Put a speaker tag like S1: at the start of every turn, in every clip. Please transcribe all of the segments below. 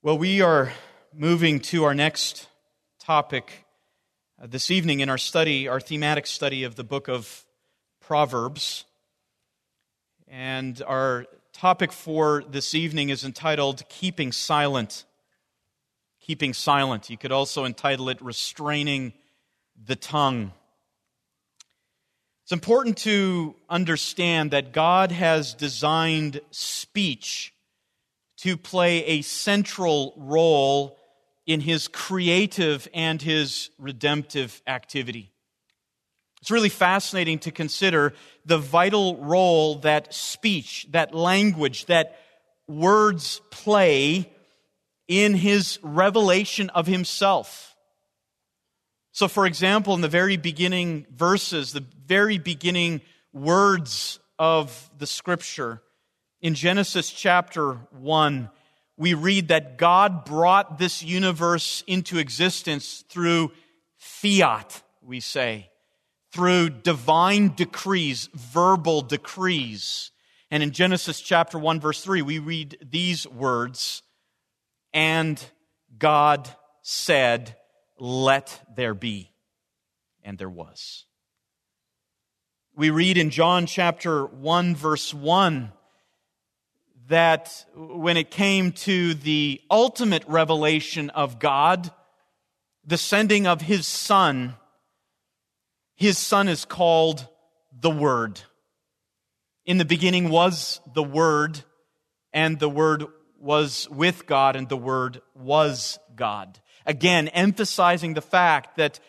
S1: Well, we are moving to our next topic uh, this evening in our study, our thematic study of the book of Proverbs. And our topic for this evening is entitled Keeping Silent. Keeping Silent. You could also entitle it Restraining the Tongue. It's important to understand that God has designed speech to play a central role in his creative and his redemptive activity. It's really fascinating to consider the vital role that speech, that language, that words play in his revelation of himself. So, for example, in the very beginning verses, the very beginning words of the scripture, in Genesis chapter 1, we read that God brought this universe into existence through fiat, we say, through divine decrees, verbal decrees. And in Genesis chapter 1, verse 3, we read these words And God said, Let there be. And there was. We read in John chapter 1, verse 1, that when it came to the ultimate revelation of God, the sending of his son, his son is called the Word. In the beginning was the Word, and the Word was with God, and the Word was God. Again, emphasizing the fact that,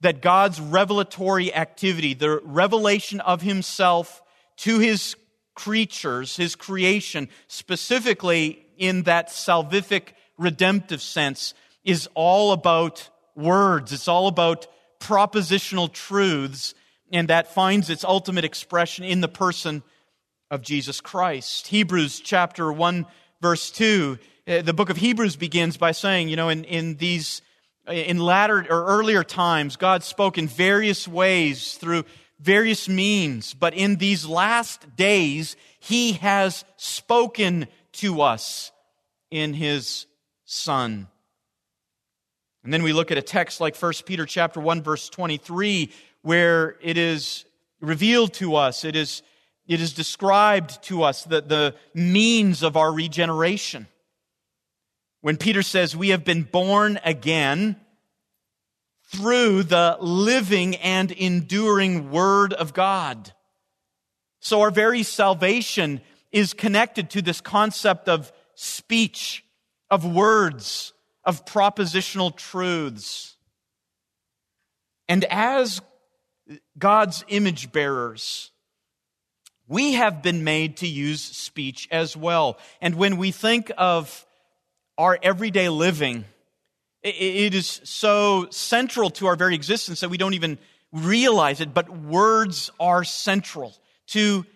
S1: that God's revelatory activity, the revelation of himself to his creatures, his creation, specifically in that salvific redemptive sense, is all about words. It's all about propositional truths, and that finds its ultimate expression in the person of Jesus Christ. Hebrews chapter 1, verse 2, uh, the book of Hebrews begins by saying, you know, in, in these, in latter or earlier times, God spoke in various ways through various means, but in these last days, he has spoken to us in his son. And then we look at a text like 1 Peter chapter 1 verse 23 where it is revealed to us, it is, it is described to us the, the means of our regeneration. When Peter says we have been born again, through the living and enduring Word of God. So our very salvation is connected to this concept of speech, of words, of propositional truths. And as God's image bearers, we have been made to use speech as well. And when we think of our everyday living, it is so central to our very existence that we don't even realize it, but words are central to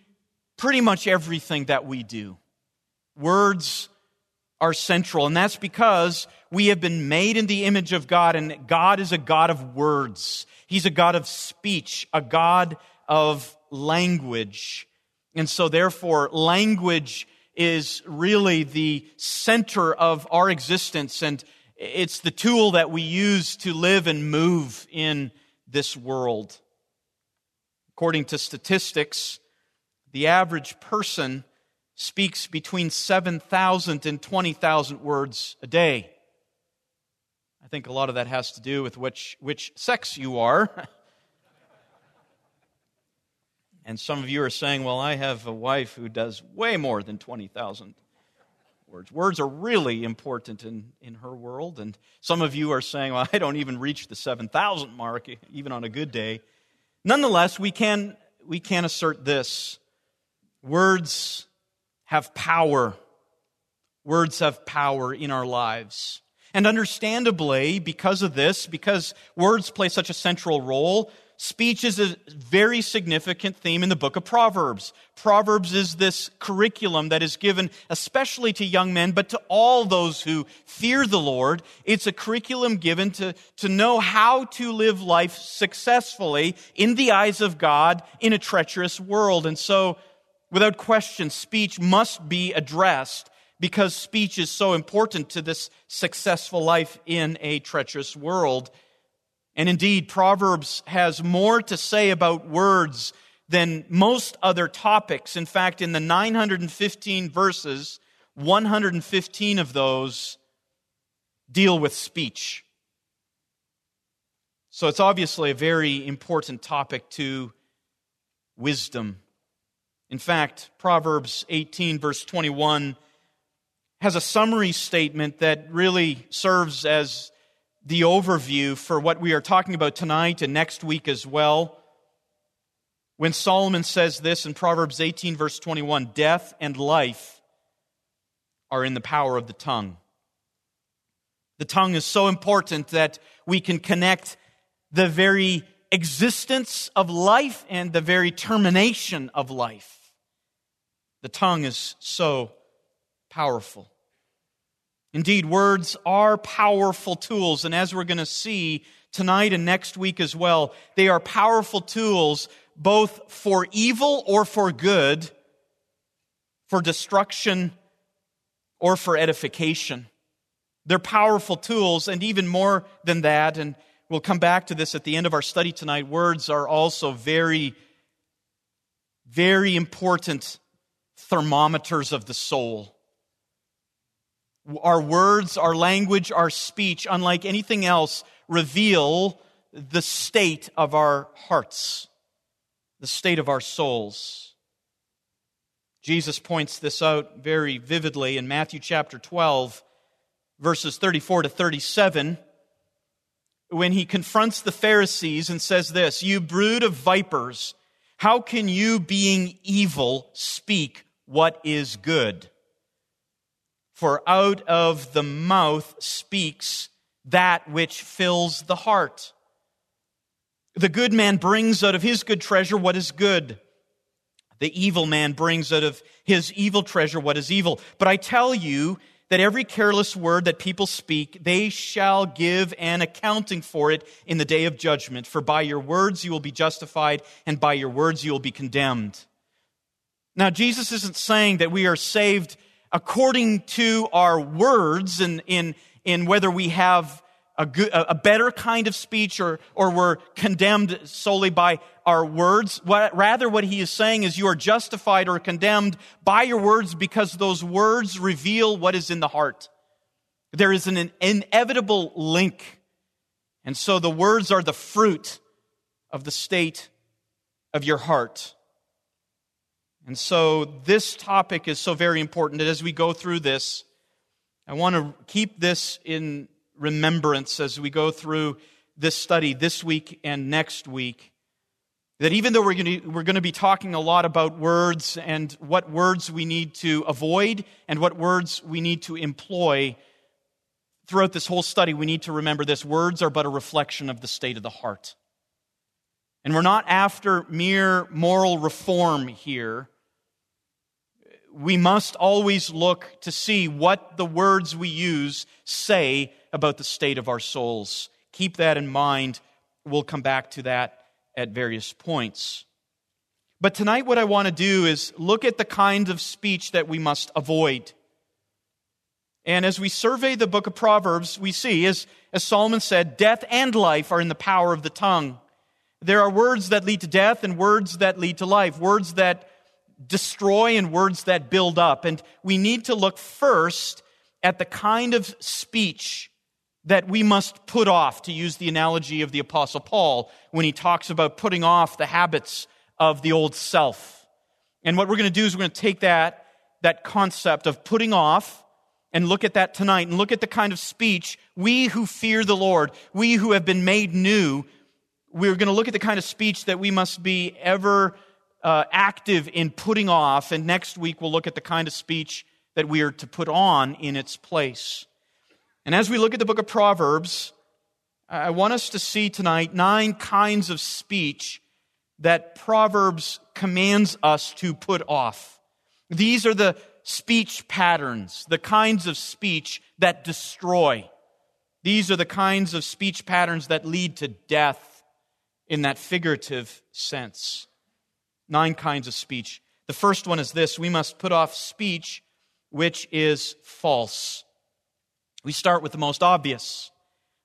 S1: pretty much everything that we do. Words are central, and that's because we have been made in the image of God, and God is a God of words. He's a God of speech, a God of language. And so, therefore, language is really the center of our existence, and it's the tool that we use to live and move in this world. According to statistics, the average person speaks between 7,000 and 20,000 words a day. I think a lot of that has to do with which, which sex you are. and some of you are saying, well, I have a wife who does way more than 20,000 words. Words are really important in, in her world. And some of you are saying, well, I don't even reach the 7,000 mark, even on a good day. Nonetheless, we can, we can assert this words have power. Words have power in our lives. And understandably, because of this, because words play such a central role, speech is a very significant theme in the book of Proverbs. Proverbs is this curriculum that is given especially to young men, but to all those who fear the Lord. It's a curriculum given to, to know how to live life successfully in the eyes of God in a treacherous world. And so, without question, speech must be addressed because speech is so important to this successful life in a treacherous world. And indeed, Proverbs has more to say about words than most other topics. In fact, in the 915 verses, 115 of those deal with speech. So it's obviously a very important topic to wisdom. In fact, Proverbs 18, verse 21, has a summary statement that really serves as the overview for what we are talking about tonight and next week as well. When Solomon says this in Proverbs 18, verse 21 death and life are in the power of the tongue. The tongue is so important that we can connect the very existence of life and the very termination of life. The tongue is so powerful. Indeed, words are powerful tools, and as we're going to see tonight and next week as well, they are powerful tools both for evil or for good, for destruction or for edification. They're powerful tools, and even more than that, and we'll come back to this at the end of our study tonight, words are also very, very important thermometers of the soul. Our words, our language, our speech, unlike anything else, reveal the state of our hearts, the state of our souls. Jesus points this out very vividly in Matthew chapter 12, verses 34 to 37, when he confronts the Pharisees and says this You brood of vipers, how can you, being evil, speak what is good? For out of the mouth speaks that which fills the heart. The good man brings out of his good treasure what is good. The evil man brings out of his evil treasure what is evil. But I tell you that every careless word that people speak, they shall give an accounting for it in the day of judgment. For by your words you will be justified, and by your words you will be condemned. Now, Jesus isn't saying that we are saved according to our words and in, in whether we have a, good, a better kind of speech or, or we're condemned solely by our words. What, rather, what he is saying is you are justified or condemned by your words because those words reveal what is in the heart. There is an inevitable link. And so the words are the fruit of the state of your heart. And so this topic is so very important that as we go through this, I want to keep this in remembrance as we go through this study this week and next week. That even though we're going, to, we're going to be talking a lot about words and what words we need to avoid and what words we need to employ, throughout this whole study, we need to remember this words are but a reflection of the state of the heart. And we're not after mere moral reform here we must always look to see what the words we use say about the state of our souls. Keep that in mind. We'll come back to that at various points. But tonight, what I want to do is look at the kind of speech that we must avoid. And as we survey the book of Proverbs, we see, as, as Solomon said, death and life are in the power of the tongue. There are words that lead to death and words that lead to life, words that destroy and words that build up. And we need to look first at the kind of speech that we must put off, to use the analogy of the Apostle Paul when he talks about putting off the habits of the old self. And what we're going to do is we're going to take that, that concept of putting off and look at that tonight and look at the kind of speech we who fear the Lord, we who have been made new, we're going to look at the kind of speech that we must be ever uh, active in putting off, and next week we'll look at the kind of speech that we are to put on in its place. And as we look at the book of Proverbs, I want us to see tonight nine kinds of speech that Proverbs commands us to put off. These are the speech patterns, the kinds of speech that destroy. These are the kinds of speech patterns that lead to death in that figurative sense nine kinds of speech. The first one is this we must put off speech which is false. We start with the most obvious.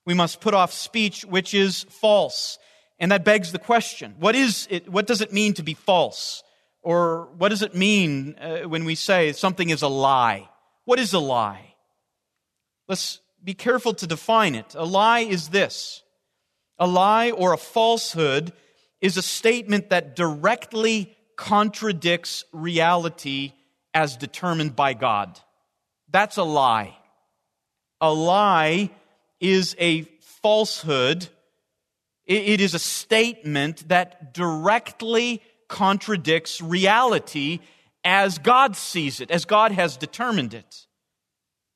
S1: We must put off speech which is false. And that begs the question, what is it, what does it mean to be false? Or what does it mean uh, when we say something is a lie? What is a lie? Let's be careful to define it. A lie is this. A lie or a falsehood is a statement that directly contradicts reality as determined by God. That's a lie. A lie is a falsehood. It is a statement that directly contradicts reality as God sees it, as God has determined it.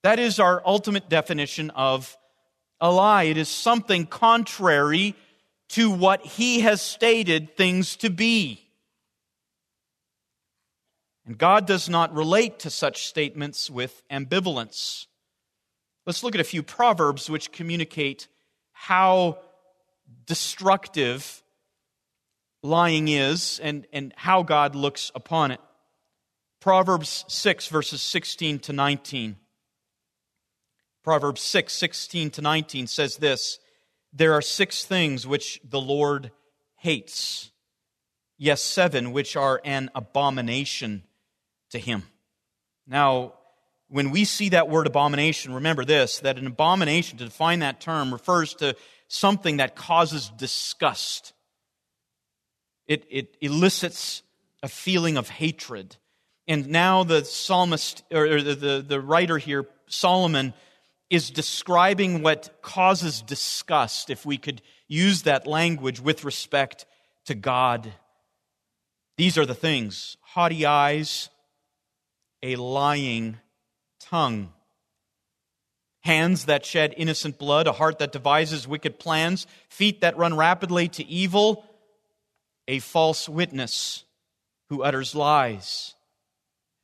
S1: That is our ultimate definition of a lie. It is something contrary to what He has stated things to be. And God does not relate to such statements with ambivalence. Let's look at a few proverbs which communicate how destructive lying is and, and how God looks upon it. Proverbs 6, verses 16 to 19. Proverbs 6, 16 to 19 says this There are six things which the Lord hates, yes, seven which are an abomination to him. Now, when we see that word abomination, remember this that an abomination, to define that term, refers to something that causes disgust. It, it elicits a feeling of hatred. And now the psalmist, or the, the, the writer here, Solomon, is describing what causes disgust, if we could use that language with respect to God. These are the things haughty eyes, a lying tongue. Hands that shed innocent blood, a heart that devises wicked plans, feet that run rapidly to evil, a false witness who utters lies,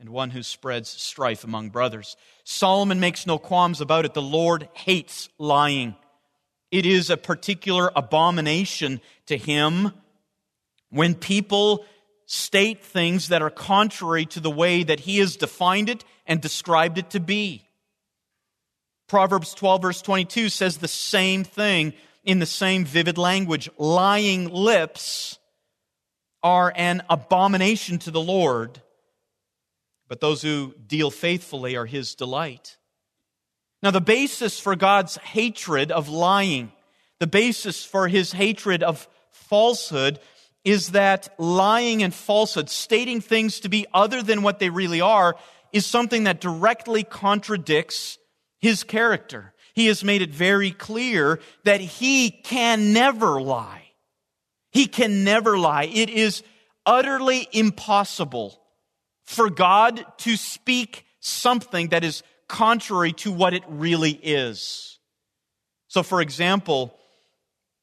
S1: and one who spreads strife among brothers. Solomon makes no qualms about it. The Lord hates lying. It is a particular abomination to him when people state things that are contrary to the way that he has defined it and described it to be. Proverbs 12, verse 22 says the same thing in the same vivid language. Lying lips are an abomination to the Lord, but those who deal faithfully are his delight. Now, the basis for God's hatred of lying, the basis for his hatred of falsehood, is that lying and falsehood, stating things to be other than what they really are, is something that directly contradicts his character. He has made it very clear that he can never lie. He can never lie. It is utterly impossible for God to speak something that is contrary to what it really is. So, for example,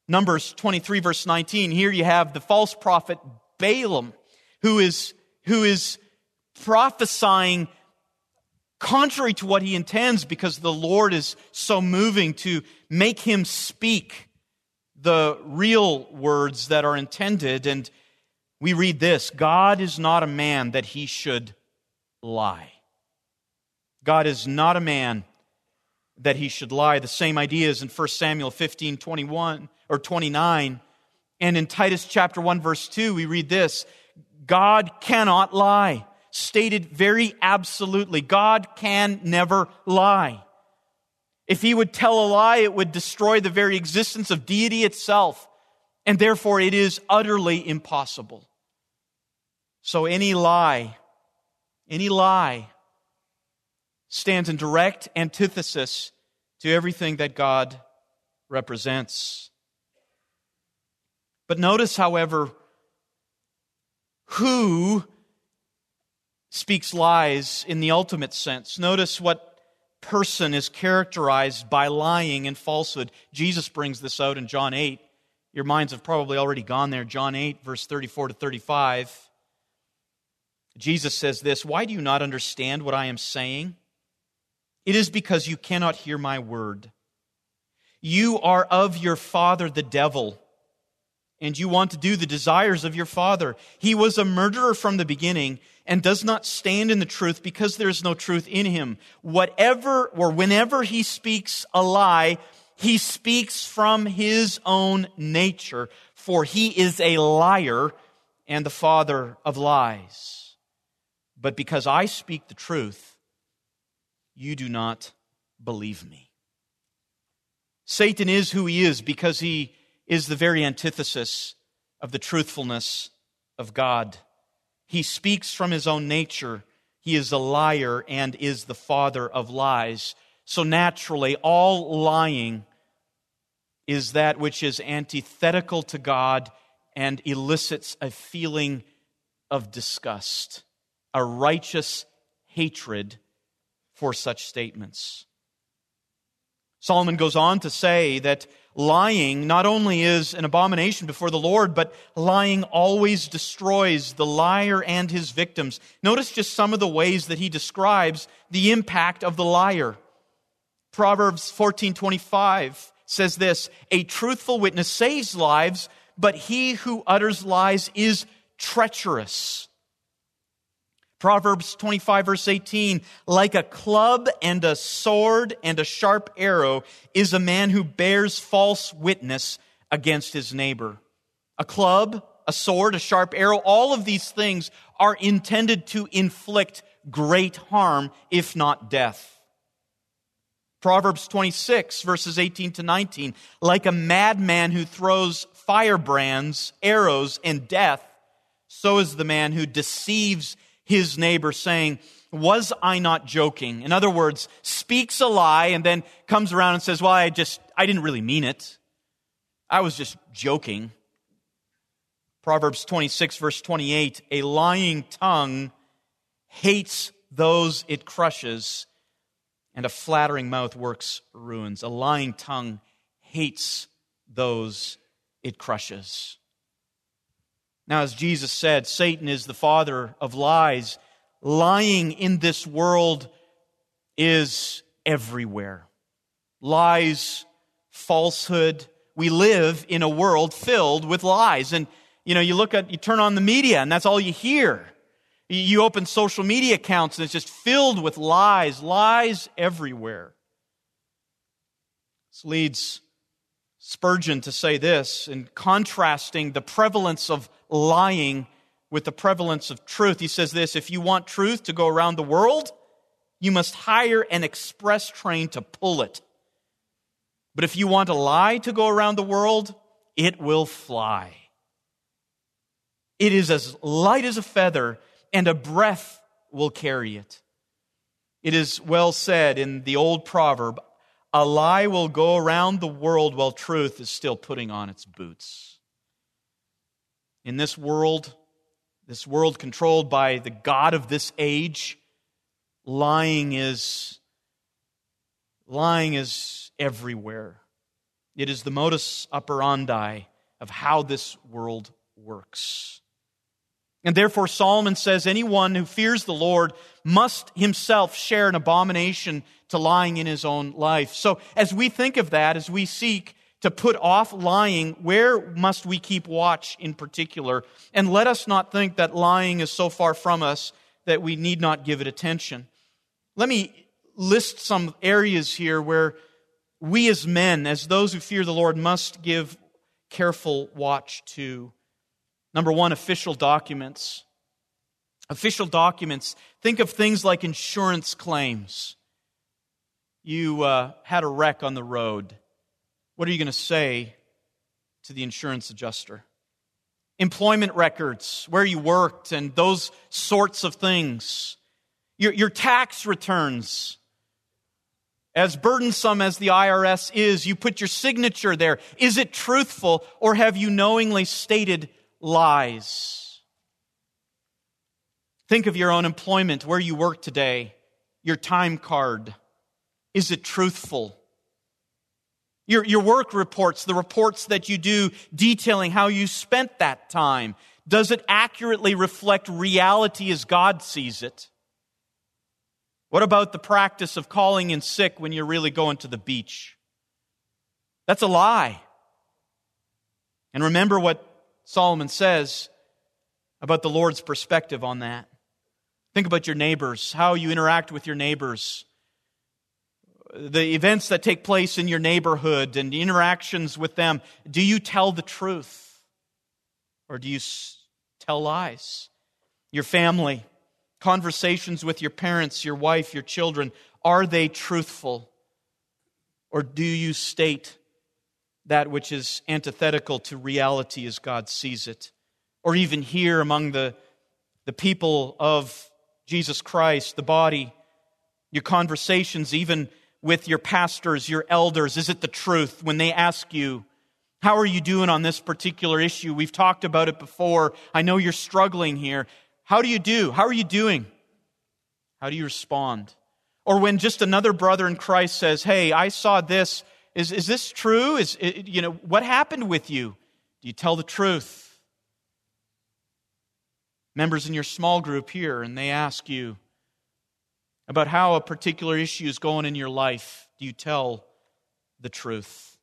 S1: Numbers 23 verse 19, here you have the false prophet Balaam who is, who is prophesying contrary to what he intends because the Lord is so moving to make him speak the real words that are intended. And we read this God is not a man that he should lie. God is not a man that he should lie. The same idea is in 1 Samuel 15 21 or 29. And in Titus chapter 1 verse 2, we read this God cannot lie. Stated very absolutely. God can never lie. If he would tell a lie, it would destroy the very existence of deity itself. And therefore, it is utterly impossible. So, any lie, any lie stands in direct antithesis to everything that God represents. But notice, however, who speaks lies in the ultimate sense. Notice what person is characterized by lying and falsehood. Jesus brings this out in John 8. Your minds have probably already gone there. John 8, verse 34 to 35. Jesus says this Why do you not understand what I am saying? It is because you cannot hear my word. You are of your father, the devil and you want to do the desires of your father. He was a murderer from the beginning and does not stand in the truth because there is no truth in him. Whatever or whenever he speaks a lie, he speaks from his own nature, for he is a liar and the father of lies. But because I speak the truth, you do not believe me. Satan is who he is because he is the very antithesis of the truthfulness of God. He speaks from his own nature. He is a liar and is the father of lies. So naturally, all lying is that which is antithetical to God and elicits a feeling of disgust, a righteous hatred for such statements. Solomon goes on to say that lying not only is an abomination before the Lord, but lying always destroys the liar and his victims. Notice just some of the ways that he describes the impact of the liar. Proverbs 14:25 says this, "A truthful witness saves lives, but he who utters lies is treacherous." Proverbs 25 verse 18, like a club and a sword and a sharp arrow is a man who bears false witness against his neighbor. A club, a sword, a sharp arrow, all of these things are intended to inflict great harm, if not death. Proverbs 26 verses 18 to 19, like a madman who throws firebrands, arrows, and death, so is the man who deceives his neighbor, saying, Was I not joking? In other words, speaks a lie and then comes around and says, Well, I just, I didn't really mean it. I was just joking. Proverbs 26, verse 28 A lying tongue hates those it crushes, and a flattering mouth works ruins. A lying tongue hates those it crushes. Now, as Jesus said, Satan is the father of lies. Lying in this world is everywhere. Lies, falsehood. We live in a world filled with lies. And, you know, you look at, you turn on the media and that's all you hear. You open social media accounts and it's just filled with lies, lies everywhere. This leads Spurgeon to say this in contrasting the prevalence of lying with the prevalence of truth. He says this if you want truth to go around the world, you must hire an express train to pull it. But if you want a lie to go around the world, it will fly. It is as light as a feather, and a breath will carry it. It is well said in the old proverb a lie will go around the world while truth is still putting on its boots in this world, this world controlled by the God of this age, lying is lying is everywhere. It is the modus operandi of how this world works. And therefore, Solomon says anyone who fears the Lord must himself share an abomination to lying in his own life. So, as we think of that, as we seek to put off lying, where must we keep watch in particular? And let us not think that lying is so far from us that we need not give it attention. Let me list some areas here where we as men, as those who fear the Lord, must give careful watch to. Number one, official documents. Official documents. Think of things like insurance claims. You uh, had a wreck on the road what are you going to say to the insurance adjuster? Employment records, where you worked, and those sorts of things. Your, your tax returns. As burdensome as the IRS is, you put your signature there. Is it truthful, or have you knowingly stated lies? Think of your own employment, where you work today, your time card. Is it truthful? Your, your work reports, the reports that you do detailing how you spent that time, does it accurately reflect reality as God sees it? What about the practice of calling in sick when you're really going to the beach? That's a lie. And remember what Solomon says about the Lord's perspective on that. Think about your neighbors, how you interact with your neighbors, the events that take place in your neighborhood and interactions with them. Do you tell the truth or do you tell lies? Your family, conversations with your parents, your wife, your children, are they truthful? Or do you state that which is antithetical to reality as God sees it? Or even here among the, the people of Jesus Christ, the body, your conversations, even with your pastors, your elders, is it the truth when they ask you, How are you doing on this particular issue? We've talked about it before. I know you're struggling here. How do you do? How are you doing? How do you respond? Or when just another brother in Christ says, Hey, I saw this. Is, is this true? Is, you know, what happened with you? Do you tell the truth? Members in your small group here, and they ask you about how a particular issue is going in your life. Do you tell the truth?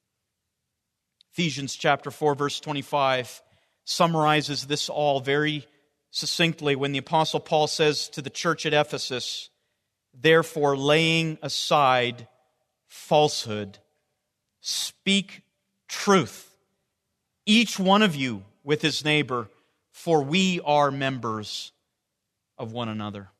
S1: Ephesians chapter 4, verse 25 summarizes this all very succinctly when the Apostle Paul says to the church at Ephesus, Therefore, laying aside falsehood, speak truth, each one of you with his neighbor, for we are members of one another.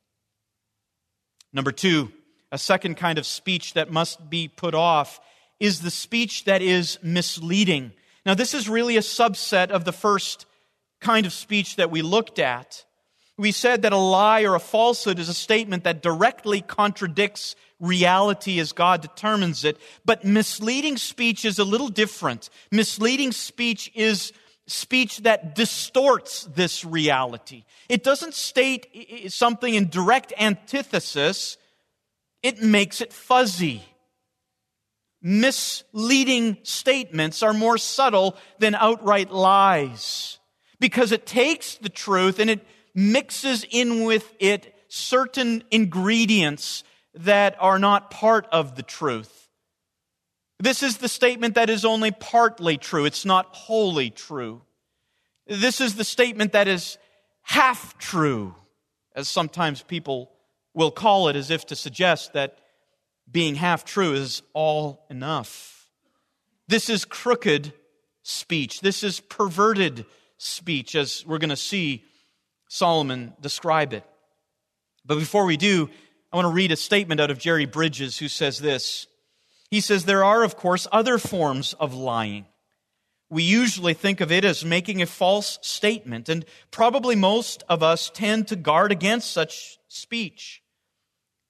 S1: Number two, a second kind of speech that must be put off is the speech that is misleading. Now, this is really a subset of the first kind of speech that we looked at. We said that a lie or a falsehood is a statement that directly contradicts reality as God determines it. But misleading speech is a little different. Misleading speech is speech that distorts this reality. It doesn't state something in direct antithesis, it makes it fuzzy. Misleading statements are more subtle than outright lies because it takes the truth and it mixes in with it certain ingredients that are not part of the truth. This is the statement that is only partly true. It's not wholly true. This is the statement that is half true, as sometimes people will call it, as if to suggest that being half true is all enough. This is crooked speech. This is perverted speech, as we're going to see Solomon describe it. But before we do, I want to read a statement out of Jerry Bridges who says this. He says, There are, of course, other forms of lying. We usually think of it as making a false statement, and probably most of us tend to guard against such speech.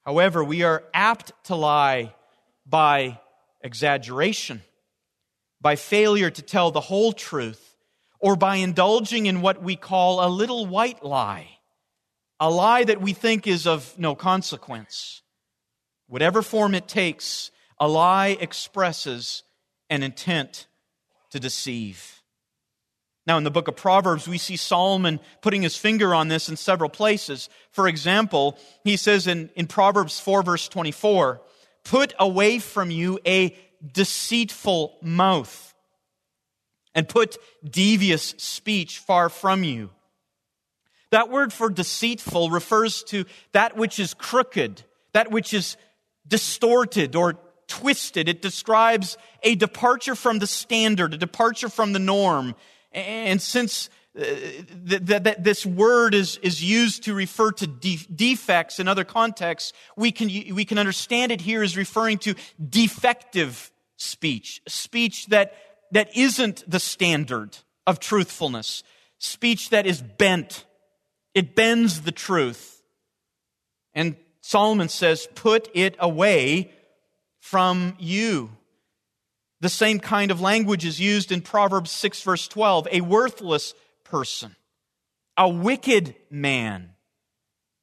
S1: However, we are apt to lie by exaggeration, by failure to tell the whole truth, or by indulging in what we call a little white lie, a lie that we think is of no consequence. Whatever form it takes, a lie expresses an intent to deceive. Now, in the book of Proverbs, we see Solomon putting his finger on this in several places. For example, he says in, in Proverbs 4, verse 24, Put away from you a deceitful mouth and put devious speech far from you. That word for deceitful refers to that which is crooked, that which is distorted or twisted. It describes a departure from the standard, a departure from the norm. And since uh, that this word is, is used to refer to de- defects in other contexts, we can, we can understand it here as referring to defective speech, speech that that isn't the standard of truthfulness, speech that is bent. It bends the truth. And Solomon says, put it away from you. The same kind of language is used in Proverbs 6, verse 12. A worthless person, a wicked man,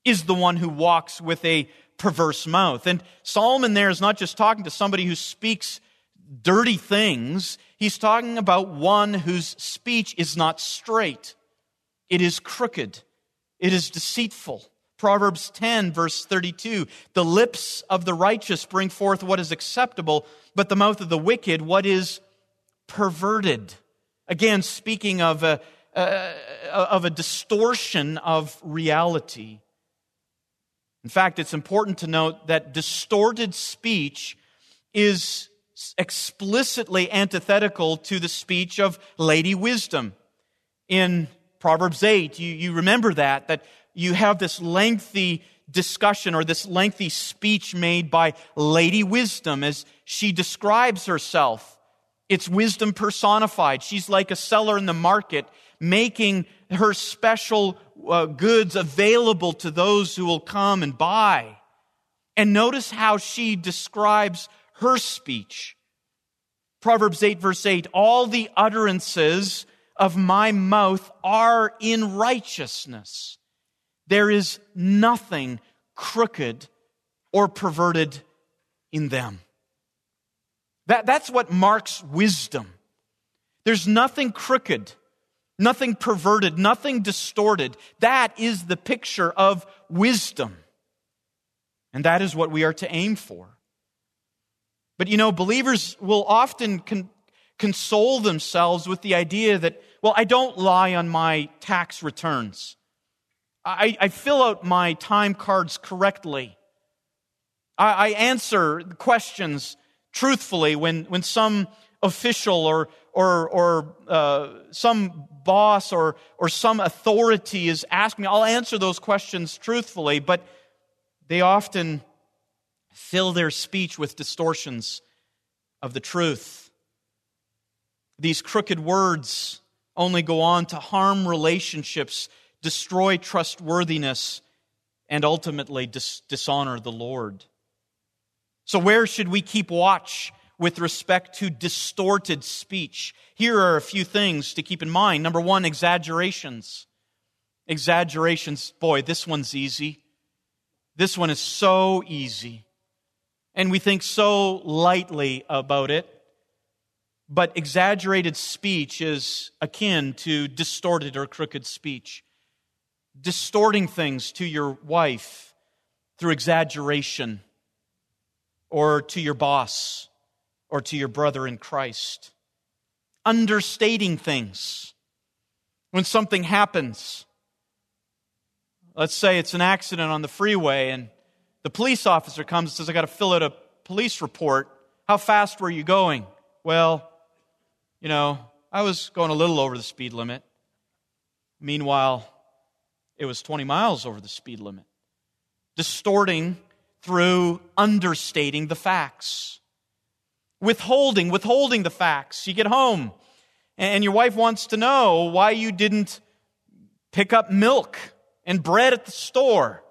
S1: is the one who walks with a perverse mouth. And Solomon there is not just talking to somebody who speaks dirty things. He's talking about one whose speech is not straight. It is crooked. It is deceitful. Proverbs 10, verse 32 The lips of the righteous bring forth what is acceptable, but the mouth of the wicked what is perverted. Again, speaking of a, of a distortion of reality. In fact, it's important to note that distorted speech is explicitly antithetical to the speech of Lady Wisdom. In Proverbs 8, you, you remember that, that you have this lengthy discussion or this lengthy speech made by Lady Wisdom as she describes herself. It's wisdom personified. She's like a seller in the market, making her special uh, goods available to those who will come and buy. And notice how she describes her speech. Proverbs 8, verse 8 All the utterances of my mouth are in righteousness. There is nothing crooked or perverted in them. That, that's what marks wisdom. There's nothing crooked, nothing perverted, nothing distorted. That is the picture of wisdom. And that is what we are to aim for. But you know, believers will often con- console themselves with the idea that, well, I don't lie on my tax returns. I, I fill out my time cards correctly. I, I answer questions truthfully when, when some official or, or, or uh, some boss or, or some authority is asking me. I'll answer those questions truthfully, but they often fill their speech with distortions of the truth. These crooked words only go on to harm relationships, destroy trustworthiness, and ultimately dis- dishonor the Lord. So, where should we keep watch with respect to distorted speech? Here are a few things to keep in mind. Number one, exaggerations. Exaggerations. Boy, this one's easy. This one is so easy. And we think so lightly about it. But exaggerated speech is akin to distorted or crooked speech. Distorting things to your wife through exaggeration or to your boss or to your brother in Christ. Understating things. When something happens, let's say it's an accident on the freeway and the police officer comes and says, I got to fill out a police report. How fast were you going? Well, you know, I was going a little over the speed limit. Meanwhile, it was 20 miles over the speed limit. Distorting through understating the facts. Withholding, withholding the facts. You get home and your wife wants to know why you didn't pick up milk and bread at the store.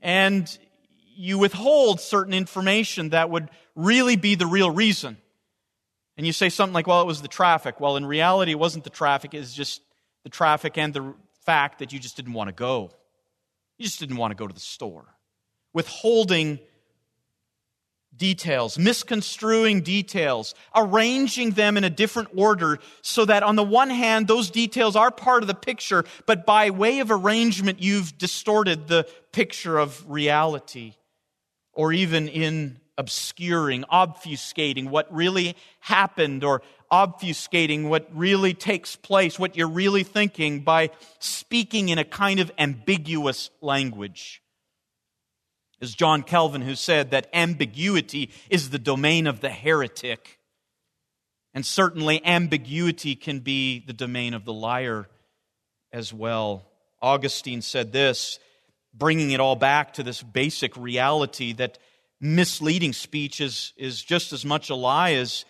S1: And you withhold certain information that would really be the real reason. And you say something like, well, it was the traffic. Well, in reality, it wasn't the traffic, it's just the traffic and the fact that you just didn't want to go. You just didn't want to go to the store withholding details, misconstruing details, arranging them in a different order so that on the one hand, those details are part of the picture, but by way of arrangement, you've distorted the picture of reality. Or even in obscuring, obfuscating what really happened or obfuscating what really takes place, what you're really thinking by speaking in a kind of ambiguous language is John Calvin who said that ambiguity is the domain of the heretic. And certainly ambiguity can be the domain of the liar as well. Augustine said this, bringing it all back to this basic reality that misleading speech is, is just as much a lie as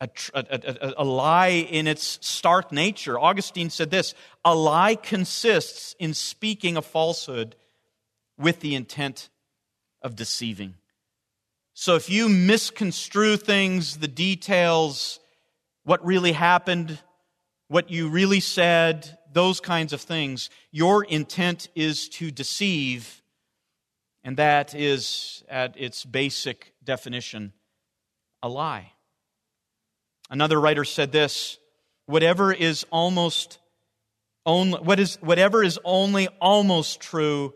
S1: a, a, a, a, lie in its stark nature. Augustine said this a lie consists in speaking a falsehood with the intent of deceiving. So if you misconstrue things, the details, what really happened, what you really said, those kinds of things, your intent is to deceive, and that is, at its basic definition, a lie. Another writer said this whatever is almost only, what is, whatever is only almost true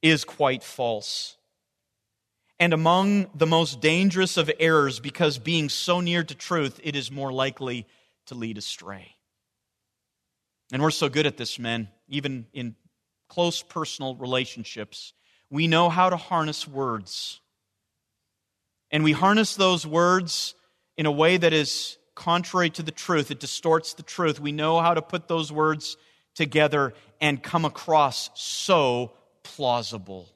S1: is quite false and among the most dangerous of errors because being so near to truth, it is more likely to lead astray. And we're so good at this, men, even in close personal relationships. We know how to harness words. And we harness those words in a way that is contrary to the truth. It distorts the truth. We know how to put those words together and come across so plausible.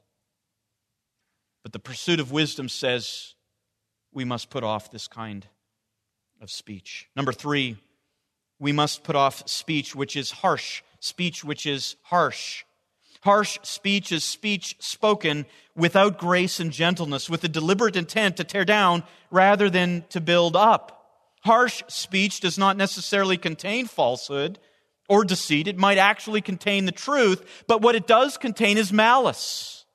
S1: But the pursuit of wisdom says we must put off this kind of speech. Number three, we must put off speech which is harsh, speech which is harsh. Harsh speech is speech spoken without grace and gentleness, with a deliberate intent to tear down rather than to build up. Harsh speech does not necessarily contain falsehood or deceit. It might actually contain the truth, but what it does contain is malice.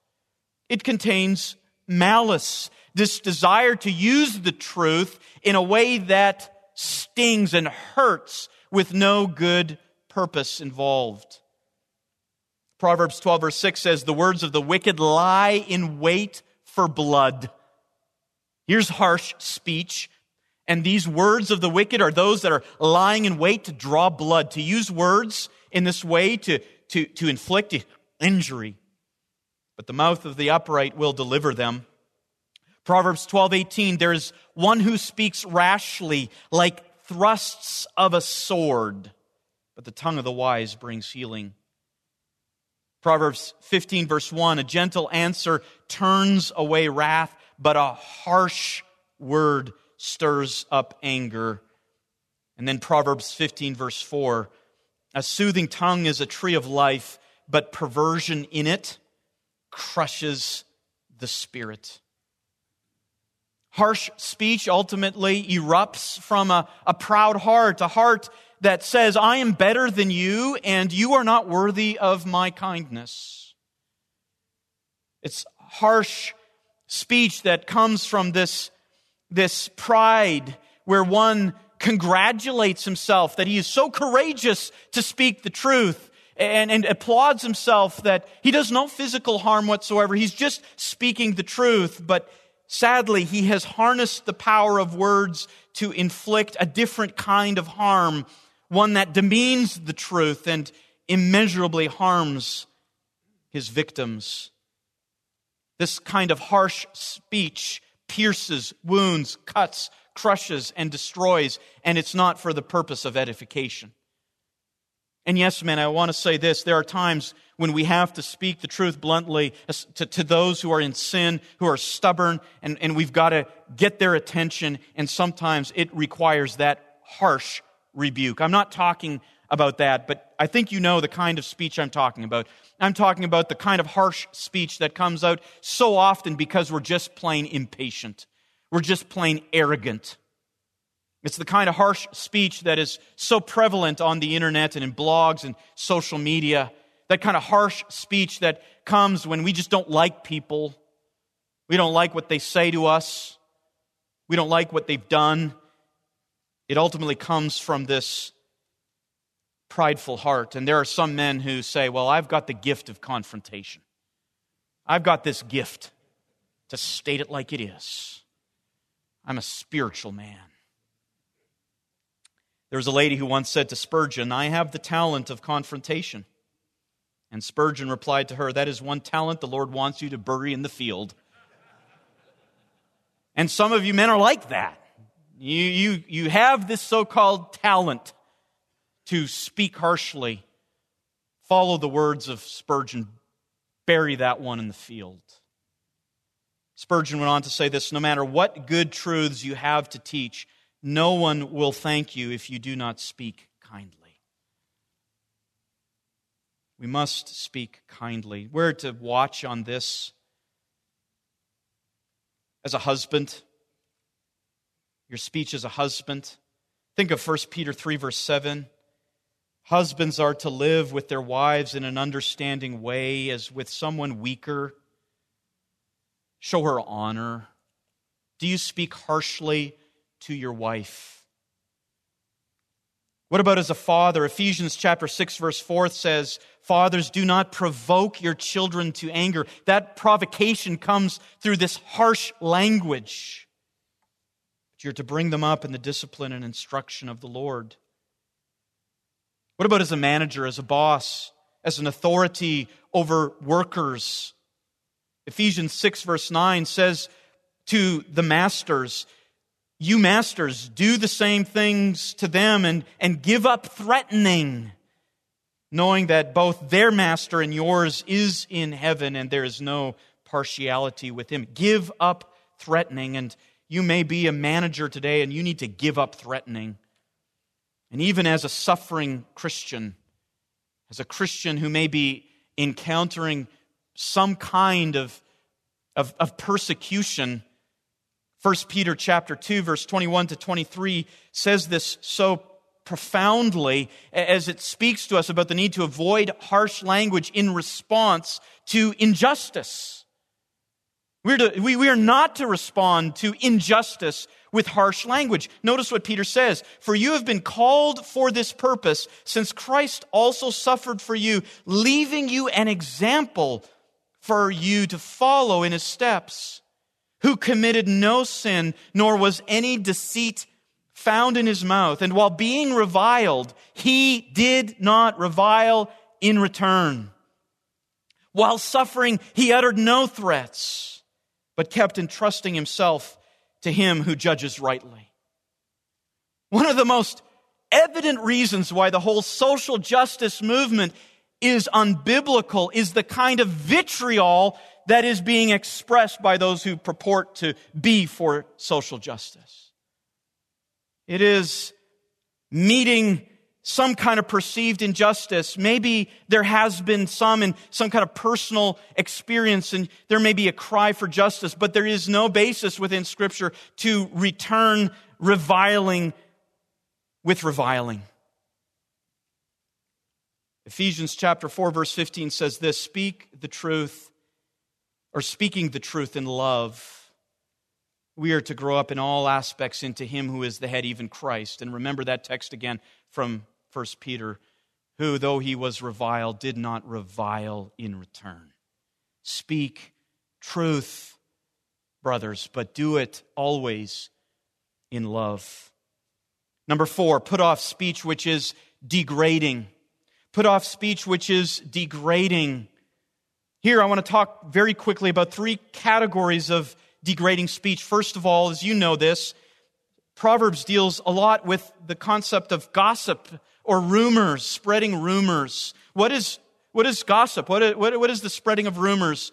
S1: It contains malice, this desire to use the truth in a way that stings and hurts with no good purpose involved. Proverbs 12, verse 6 says, The words of the wicked lie in wait for blood. Here's harsh speech. And these words of the wicked are those that are lying in wait to draw blood, to use words in this way to, to, to inflict injury. But the mouth of the upright will deliver them. Proverbs 12, 18, there is one who speaks rashly like thrusts of a sword, but the tongue of the wise brings healing. Proverbs 15, verse 1 A gentle answer turns away wrath, but a harsh word stirs up anger. And then Proverbs 15, verse 4 A soothing tongue is a tree of life, but perversion in it crushes the spirit. Harsh speech ultimately erupts from a, a proud heart, a heart that says, I am better than you and you are not worthy of my kindness. It's harsh speech that comes from this, this pride where one congratulates himself that he is so courageous to speak the truth and, and applauds himself that he does no physical harm whatsoever. He's just speaking the truth, but sadly, he has harnessed the power of words to inflict a different kind of harm one that demeans the truth and immeasurably harms his victims. This kind of harsh speech pierces, wounds, cuts, crushes, and destroys, and it's not for the purpose of edification. And yes, man, I want to say this. There are times when we have to speak the truth bluntly to, to those who are in sin, who are stubborn, and, and we've got to get their attention, and sometimes it requires that harsh rebuke. I'm not talking about that, but I think you know the kind of speech I'm talking about. I'm talking about the kind of harsh speech that comes out so often because we're just plain impatient. We're just plain arrogant. It's the kind of harsh speech that is so prevalent on the internet and in blogs and social media. That kind of harsh speech that comes when we just don't like people. We don't like what they say to us. We don't like what they've done. It ultimately comes from this prideful heart. And there are some men who say, Well, I've got the gift of confrontation. I've got this gift to state it like it is. I'm a spiritual man. There was a lady who once said to Spurgeon, I have the talent of confrontation. And Spurgeon replied to her, That is one talent the Lord wants you to bury in the field. And some of you men are like that. You, you, you have this so called talent to speak harshly. Follow the words of Spurgeon. Bury that one in the field. Spurgeon went on to say this no matter what good truths you have to teach, no one will thank you if you do not speak kindly. We must speak kindly. We're to watch on this as a husband your speech as a husband. Think of 1 Peter 3, verse 7. Husbands are to live with their wives in an understanding way as with someone weaker. Show her honor. Do you speak harshly to your wife? What about as a father? Ephesians chapter 6 verse 4 says, Fathers, do not provoke your children to anger. That provocation comes through this harsh language. But you're to bring them up in the discipline and instruction of the Lord. What about as a manager, as a boss, as an authority over workers? Ephesians 6, verse 9 says to the masters, You masters, do the same things to them and, and give up threatening, knowing that both their master and yours is in heaven and there is no partiality with him. Give up threatening. And you may be a manager today and you need to give up threatening. And even as a suffering Christian, as a Christian who may be encountering some kind of, of, of persecution, 1 Peter chapter 2 verse 21 to 23 says this so profoundly as it speaks to us about the need to avoid harsh language in response to injustice. We're to, we, we are not to respond to injustice with harsh language. Notice what Peter says. For you have been called for this purpose, since Christ also suffered for you, leaving you an example for you to follow in his steps, who committed no sin, nor was any deceit found in his mouth. And while being reviled, he did not revile in return. While suffering, he uttered no threats but kept entrusting himself to him who judges rightly. One of the most evident reasons why the whole social justice movement is unbiblical is the kind of vitriol that is being expressed by those who purport to be for social justice. It is meeting some kind of perceived injustice. Maybe there has been some in some kind of personal experience and there may be a cry for justice, but there is no basis within scripture to return reviling with reviling. Ephesians chapter 4 verse 15 says this, speak the truth or speaking the truth in love. We are to grow up in all aspects into him who is the head, even Christ. And remember that text again from 1 Peter, who, though he was reviled, did not revile in return. Speak truth, brothers, but do it always in love. Number four, put off speech which is degrading. Put off speech which is degrading. Here, I want to talk very quickly about three categories of degrading speech. First of all, as you know this, Proverbs deals a lot with the concept of gossip or rumors, spreading rumors. What is, what is gossip? What is, what, what is the spreading of rumors?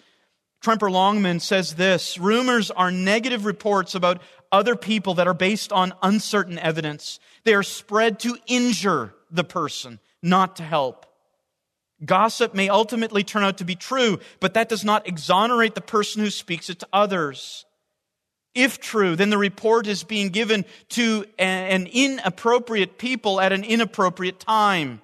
S1: Tremper Longman says this Rumors are negative reports about other people that are based on uncertain evidence. They are spread to injure the person, not to help. Gossip may ultimately turn out to be true, but that does not exonerate the person who speaks it to others. If true, then the report is being given to an inappropriate people at an inappropriate time.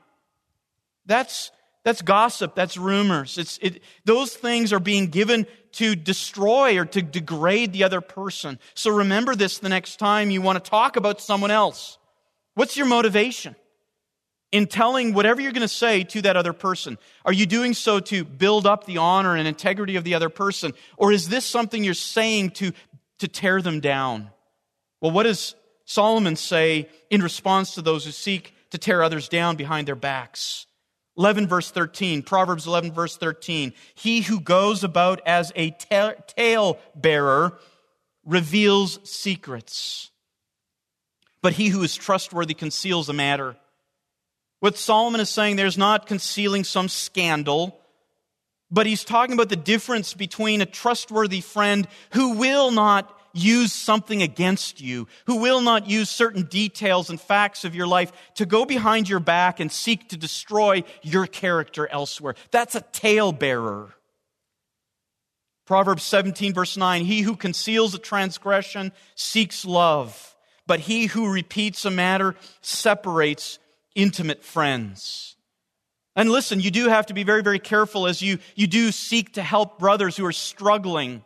S1: That's, that's gossip. That's rumors. It's, it, those things are being given to destroy or to degrade the other person. So remember this the next time you want to talk about someone else. What's your motivation? in telling whatever you're going to say to that other person? Are you doing so to build up the honor and integrity of the other person? Or is this something you're saying to to tear them down. Well, what does Solomon say in response to those who seek to tear others down behind their backs? 11 verse 13, Proverbs 11 verse 13. He who goes about as a tale bearer reveals secrets, but he who is trustworthy conceals a matter. What Solomon is saying there is not concealing some scandal, but he's talking about the difference between a trustworthy friend who will not use something against you, who will not use certain details and facts of your life to go behind your back and seek to destroy your character elsewhere. That's a talebearer. Proverbs 17, verse 9 He who conceals a transgression seeks love, but he who repeats a matter separates intimate friends. And listen, you do have to be very, very careful as you, you do seek to help brothers who are struggling.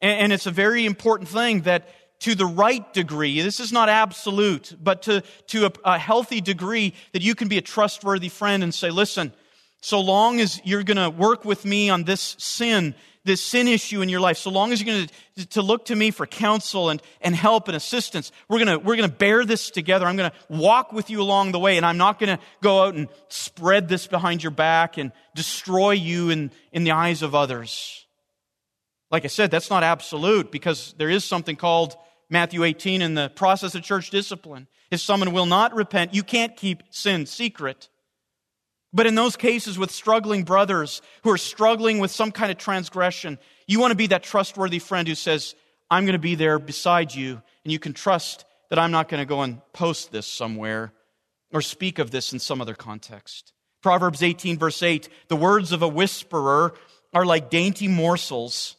S1: And, and it's a very important thing that to the right degree, this is not absolute, but to, to a, a healthy degree, that you can be a trustworthy friend and say, listen, so long as you're going to work with me on this sin, this sin issue in your life, so long as you're going to, to look to me for counsel and, and help and assistance, we're going to, we're going to bear this together. I'm going to walk with you along the way and I'm not going to go out and spread this behind your back and destroy you in, in the eyes of others. Like I said, that's not absolute because there is something called Matthew 18 in the process of church discipline. If someone will not repent, you can't keep sin secret. But in those cases with struggling brothers who are struggling with some kind of transgression, you want to be that trustworthy friend who says, I'm going to be there beside you, and you can trust that I'm not going to go and post this somewhere or speak of this in some other context. Proverbs 18, verse 8 the words of a whisperer are like dainty morsels,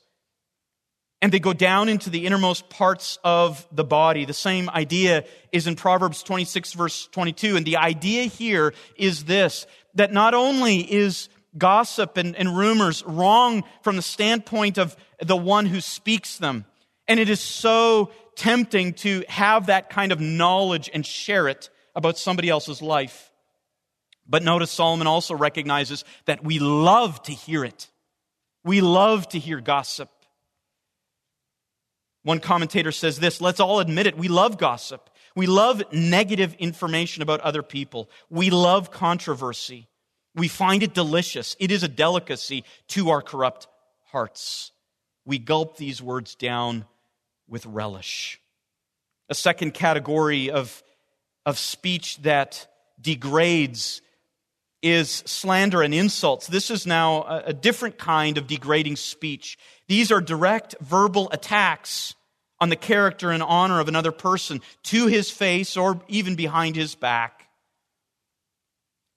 S1: and they go down into the innermost parts of the body. The same idea is in Proverbs 26, verse 22. And the idea here is this that not only is gossip and, and rumors wrong from the standpoint of the one who speaks them, and it is so tempting to have that kind of knowledge and share it about somebody else's life. But notice Solomon also recognizes that we love to hear it. We love to hear gossip. One commentator says this let's all admit it. We love gossip. We love negative information about other people. We love controversy. We find it delicious. It is a delicacy to our corrupt hearts. We gulp these words down with relish. A second category of, of speech that degrades is slander and insults. This is now a, different kind of degrading speech. These are direct verbal attacks on the character and honor of another person to his face or even behind his back.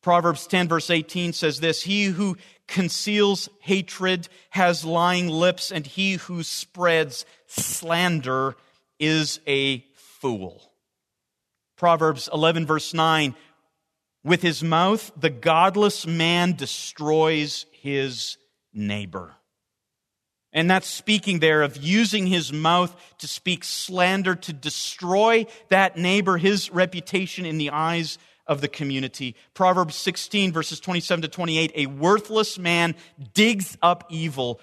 S1: Proverbs 10, verse 18 says this He who conceals hatred has lying lips, and he who spreads slander is a fool. Proverbs 11, verse 9 With his mouth, the godless man destroys his neighbor. And that's speaking there of using his mouth to speak slander, to destroy that neighbor, his reputation in the eyes of the community. Proverbs 16, verses 27 to 28 A worthless man digs up evil,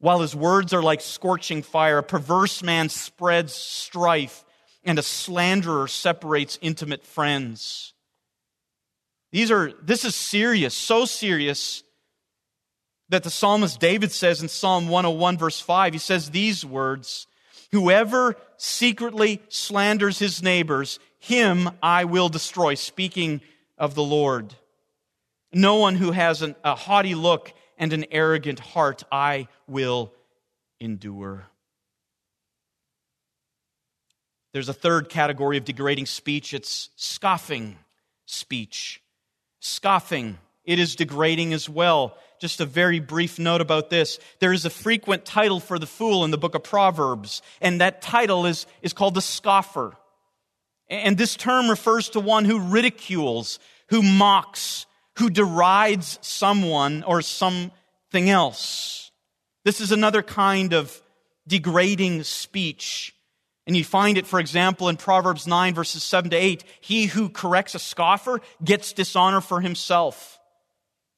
S1: while his words are like scorching fire. A perverse man spreads strife, and a slanderer separates intimate friends. These are, this is serious, so serious that the psalmist David says in Psalm 101, verse 5, he says these words Whoever secretly slanders his neighbors, him I will destroy. Speaking of the Lord. No one who has an, a haughty look and an arrogant heart I will endure. There's a third category of degrading speech it's scoffing speech. Scoffing. It is degrading as well just a very brief note about this. There is a frequent title for the fool in the book of Proverbs, and that title is, is called the scoffer. And this term refers to one who ridicules, who mocks, who derides someone or something else. This is another kind of degrading speech. And you find it, for example, in Proverbs 9, verses 7 to 8. He who corrects a scoffer gets dishonor for himself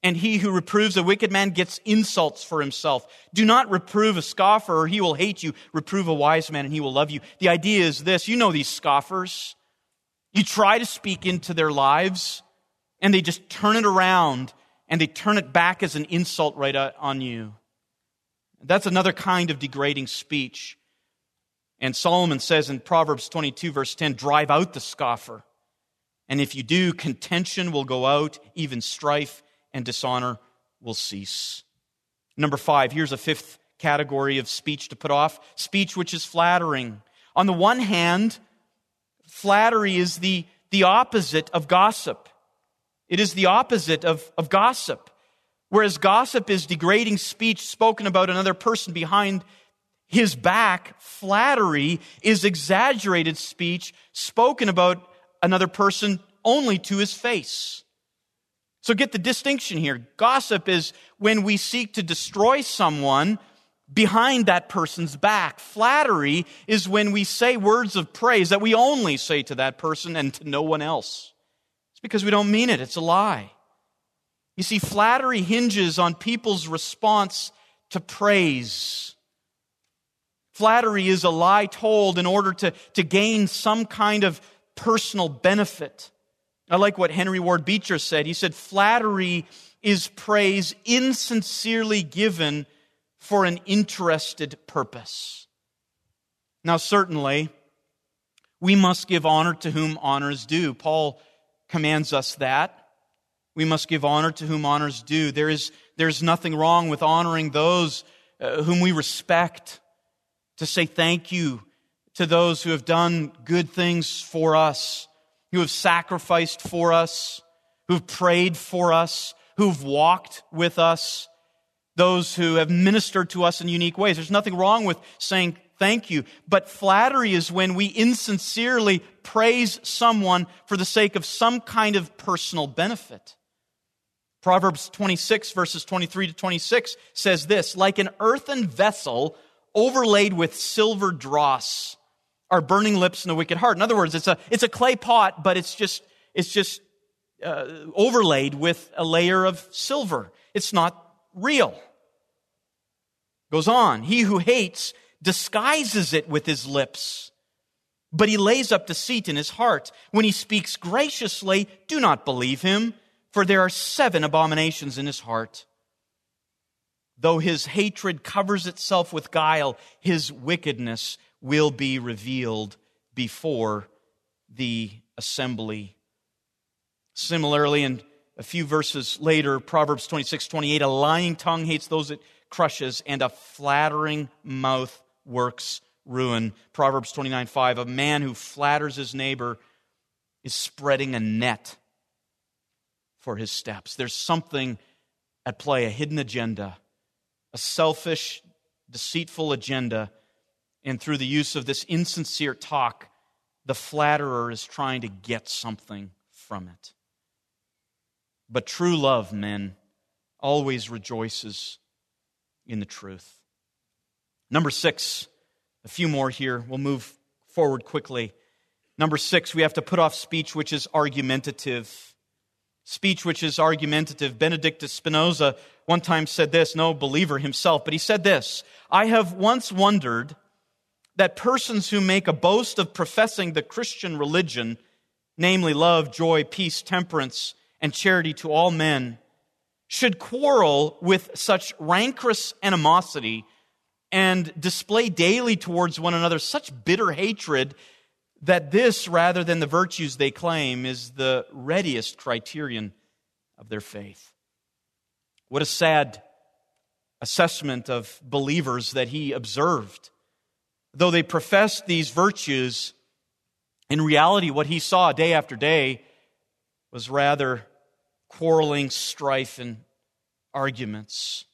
S1: and he who reproves a wicked man gets insults for himself. Do not reprove a scoffer or he will hate you. Reprove a wise man and he will love you. The idea is this. You know these scoffers. You try to speak into their lives and they just turn it around and they turn it back as an insult right on you. That's another kind of degrading speech. And Solomon says in Proverbs 22 verse 10, drive out the scoffer. And if you do, contention will go out, even strife and dishonor will cease. Number five, here's a fifth category of speech to put off speech which is flattering. On the one hand, flattery is the, the opposite of gossip. It is the opposite of, of gossip. Whereas gossip is degrading speech spoken about another person behind his back, flattery is exaggerated speech spoken about another person only to his face. So get the distinction here. Gossip is when we seek to destroy someone behind that person's back. Flattery is when we say words of praise that we only say to that person and to no one else. It's because we don't mean it. It's a lie. You see, flattery hinges on people's response to praise. Flattery is a lie told in order to, to gain some kind of personal benefit. I like what Henry Ward Beecher said. He said, Flattery is praise insincerely given for an interested purpose. Now, certainly, we must give honor to whom honor is due. Paul commands us that. We must give honor to whom honor is due. There is, there's nothing wrong with honoring those uh, whom we respect, to say thank you to those who have done good things for us, who have sacrificed for us, who've prayed for us, who've walked with us, those who have ministered to us in unique ways. There's nothing wrong with saying thank you. But flattery is when we insincerely praise someone for the sake of some kind of personal benefit. Proverbs 26, verses 23 to 26 says this Like an earthen vessel overlaid with silver dross are burning lips and a wicked heart. In other words, it's a, it's a clay pot, but it's just, it's just uh, overlaid with a layer of silver. It's not real. Goes on. He who hates disguises it with his lips, but he lays up deceit in his heart. When he speaks graciously, do not believe him, for there are seven abominations in his heart. Though his hatred covers itself with guile, his wickedness will be revealed before the assembly. Similarly, in a few verses later, Proverbs 26, 28, a lying tongue hates those it crushes, and a flattering mouth works ruin. Proverbs 29, 5, a man who flatters his neighbor is spreading a net for his steps. There's something at play, a hidden agenda, a selfish, deceitful agenda. And through the use of this insincere talk, the flatterer is trying to get something from it. But true love, men, always rejoices in the truth. Number six, a few more here. We'll move forward quickly. Number six, we have to put off speech which is argumentative. Speech which is argumentative. Benedictus Spinoza one time said this, no believer himself, but he said this I have once wondered that persons who make a boast of professing the Christian religion, namely love, joy, peace, temperance, and charity to all men, should quarrel with such rancorous animosity and display daily towards one another such bitter hatred that this, rather than the virtues they claim, is the readiest criterion of their faith. What a sad assessment of believers that he observed. Though they professed these virtues, in reality, what he saw day after day was rather quarreling, strife, and arguments.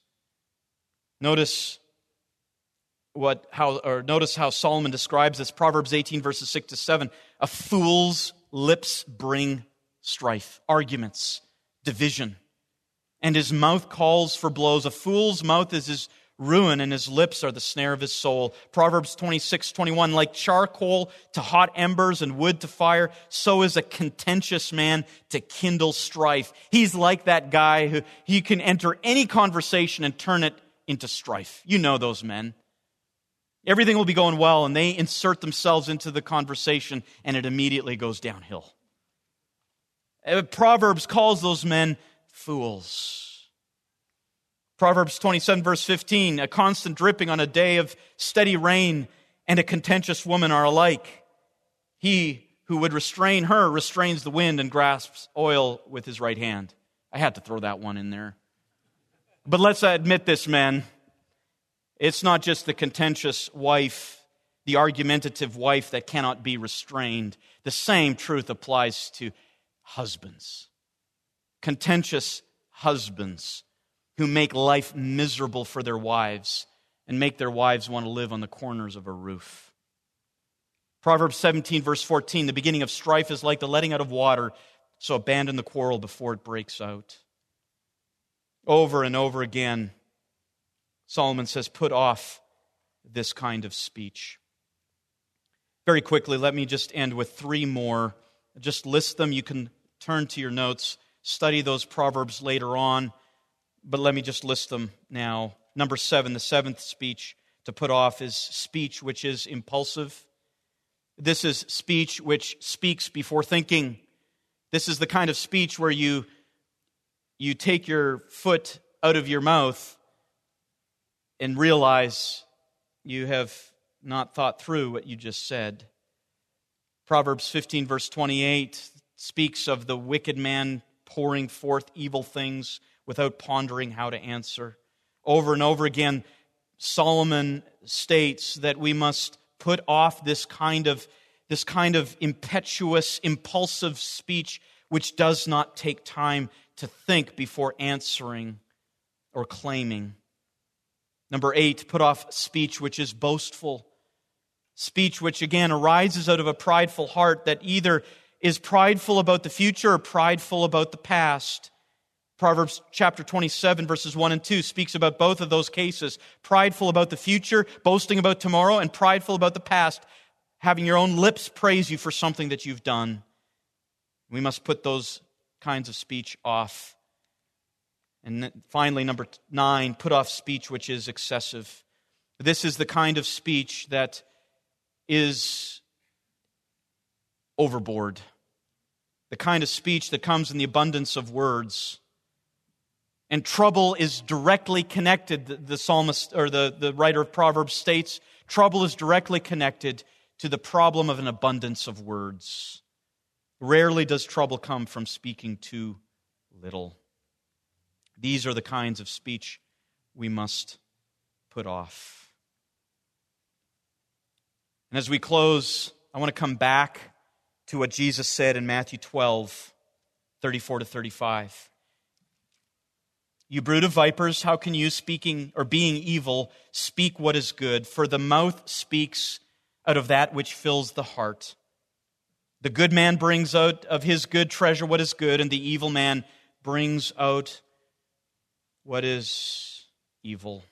S1: Notice what how or notice how Solomon describes this. Proverbs 18 verses 6 to 7 a fool's lips bring strife arguments division and his mouth calls for blows. A fool's mouth is his ruin and his lips are the snare of his soul Proverbs 26 21 like charcoal to hot embers and wood to fire so is a contentious man to kindle strife he's like that guy who he can enter any conversation and turn it into strife you know those men Everything will be going well, and they insert themselves into the conversation, and it immediately goes downhill. Uh, Proverbs calls those men fools. Proverbs 27, verse 15 a constant dripping on a day of steady rain and a contentious woman are alike. He who would restrain her restrains the wind and grasps oil with his right hand. I had to throw that one in there. But let's admit this, men. It's not just the contentious wife, the argumentative wife that cannot be restrained. The same truth applies to husbands. Contentious husbands who make life miserable for their wives and make their wives want to live on the corners of a roof. Proverbs 17, verse 14 the beginning of strife is like the letting out of water, so abandon the quarrel before it breaks out. Over and over again, Solomon says, put off this kind of speech. Very quickly, let me just end with three more. Just list them. You can turn to your notes study those Proverbs later on, but let me just list them now. Number seven, the seventh speech to put off is speech which is impulsive. This is speech which speaks before thinking. This is the kind of speech where you, you take your foot out of your mouth and realize you have not thought through what you just said. Proverbs 15, verse 28, speaks of the wicked man pouring forth evil things without pondering how to answer. Over and over again, Solomon states that we must put off this kind of, this kind of impetuous, impulsive speech which does not take time to think before answering or claiming. Number eight, put off speech which is boastful. Speech which again arises out of a prideful heart that either is prideful about the future or prideful about the past. Proverbs chapter 27, verses 1 and 2 speaks about both of those cases prideful about the future, boasting about tomorrow, and prideful about the past, having your own lips praise you for something that you've done. We must put those kinds of speech off. And finally, number nine, put off speech which is excessive. This is the kind of speech that is overboard. The kind of speech that comes in the abundance of words. And trouble is directly connected, the psalmist or the, the writer of Proverbs states, trouble is directly connected to the problem of an abundance of words. Rarely does trouble come from speaking too little. These are the kinds of speech we must put off. And as we close, I want to come back to what Jesus said in Matthew 12, 34 to 35. You brood of vipers, how can you, speaking or being evil, speak what is good? For the mouth speaks out of that which fills the heart. The good man brings out of his good treasure what is good, and the evil man brings out what is evil.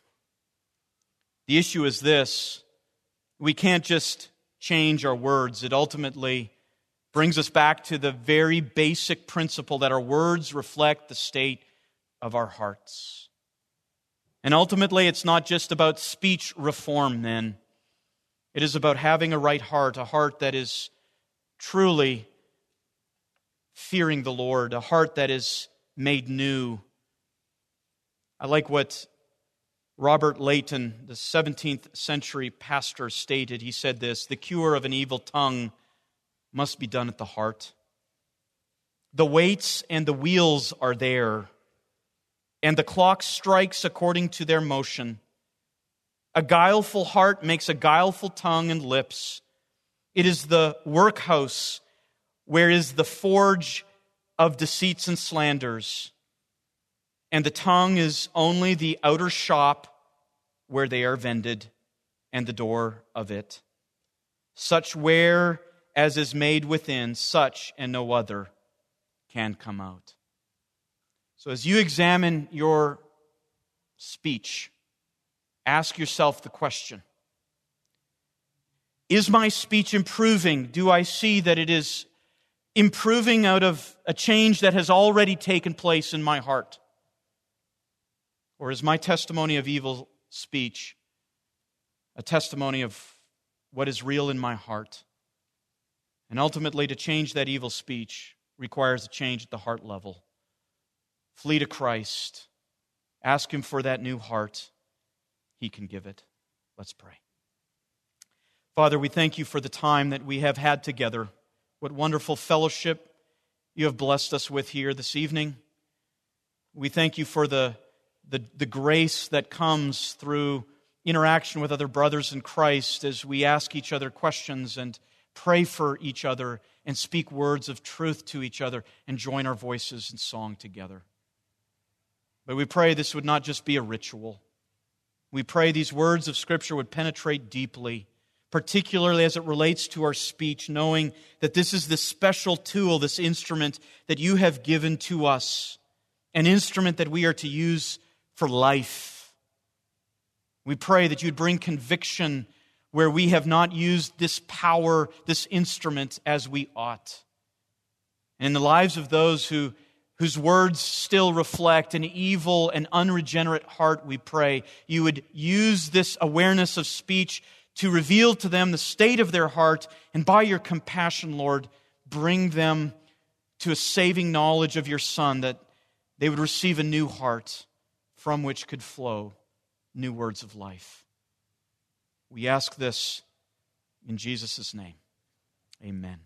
S1: The issue is this we can't just change our words, it ultimately brings us back to the very basic principle that our words reflect the state of our hearts. And ultimately, it's not just about speech reform, then. It is about having a right heart, a heart that is truly fearing the Lord, a heart that is made new. I like what Robert Leighton, the 17th century pastor, stated. He said this The cure of an evil tongue must be done at the heart. The weights and the wheels are there, and the clock strikes according to their motion. A guileful heart makes a guileful tongue and lips. It is the workhouse where is the forge of deceits and slanders. And the tongue is only the outer shop where they are vended and the door of it. Such ware as is made within, such and no other can come out. So, as you examine your speech, ask yourself the question Is my speech improving? Do I see that it is improving out of a change that has already taken place in my heart? Or is my testimony of evil speech a testimony of what is real in my heart? And ultimately, to change that evil speech requires a change at the heart level. Flee to Christ. Ask Him for that new heart. He can give it. Let's pray. Father, we thank you for the time that we have had together. What wonderful fellowship you have blessed us with here this evening. We thank you for the, the, the grace that comes through interaction with other brothers in Christ as we ask each other questions and pray for each other, and speak words of truth to each other, and join our voices in song together. But we pray this would not just be a ritual. We pray these words of Scripture would penetrate deeply, particularly as it relates to our speech, knowing that this is this special tool, this instrument that you have given to us, an instrument that we are to use for life. We pray that you'd bring conviction where we have not used this power, this instrument, as we ought. And in the lives of those who whose words still reflect an evil and unregenerate heart, we pray you would use this awareness of speech to reveal to them the state of their heart, and by your compassion, Lord, bring them to a saving knowledge of your Son, that they would receive a new heart from which could flow new words of life. We ask this in Jesus' name. Amen.